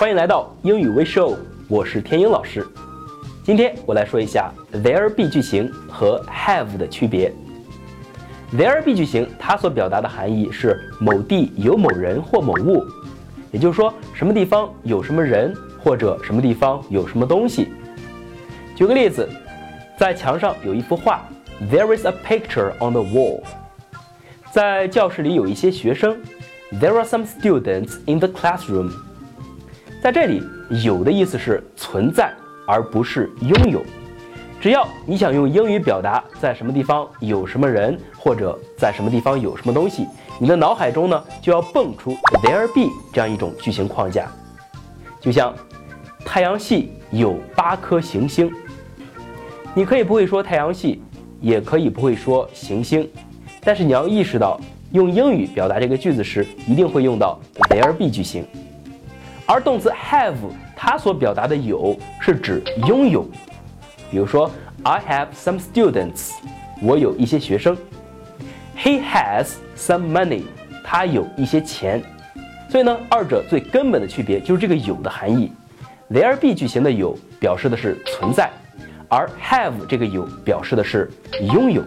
欢迎来到英语微 show，我是天鹰老师。今天我来说一下 there be 句型和 have 的区别。there be 句型它所表达的含义是某地有某人或某物，也就是说什么地方有什么人或者什么地方有什么东西。举个例子，在墙上有一幅画，there is a picture on the wall。在教室里有一些学生，there are some students in the classroom。在这里，有的意思是存在，而不是拥有。只要你想用英语表达在什么地方有什么人，或者在什么地方有什么东西，你的脑海中呢就要蹦出 there be 这样一种句型框架。就像太阳系有八颗行星，你可以不会说太阳系，也可以不会说行星，但是你要意识到，用英语表达这个句子时，一定会用到 there be 句型。而动词 have 它所表达的有是指拥有，比如说 I have some students，我有一些学生；He has some money，他有一些钱。所以呢，二者最根本的区别就是这个有的含义。there be 句型的有表示的是存在，而 have 这个有表示的是拥有。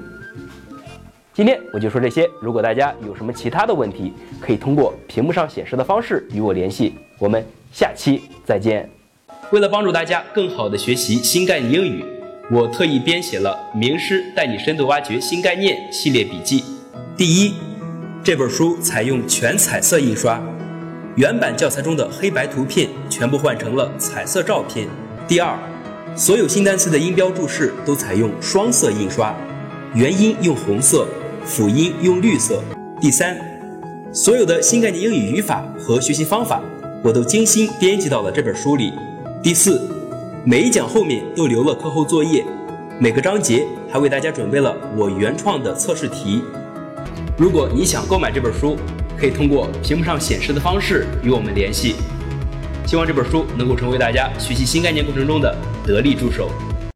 今天我就说这些。如果大家有什么其他的问题，可以通过屏幕上显示的方式与我联系。我们下期再见。为了帮助大家更好的学习新概念英语，我特意编写了《名师带你深度挖掘新概念》系列笔记。第一，这本书采用全彩色印刷，原版教材中的黑白图片全部换成了彩色照片。第二，所有新单词的音标注释都采用双色印刷，元音用红色。辅音用绿色。第三，所有的新概念英语语法和学习方法，我都精心编辑到了这本书里。第四，每一讲后面都留了课后作业，每个章节还为大家准备了我原创的测试题。如果你想购买这本书，可以通过屏幕上显示的方式与我们联系。希望这本书能够成为大家学习新概念过程中的得力助手。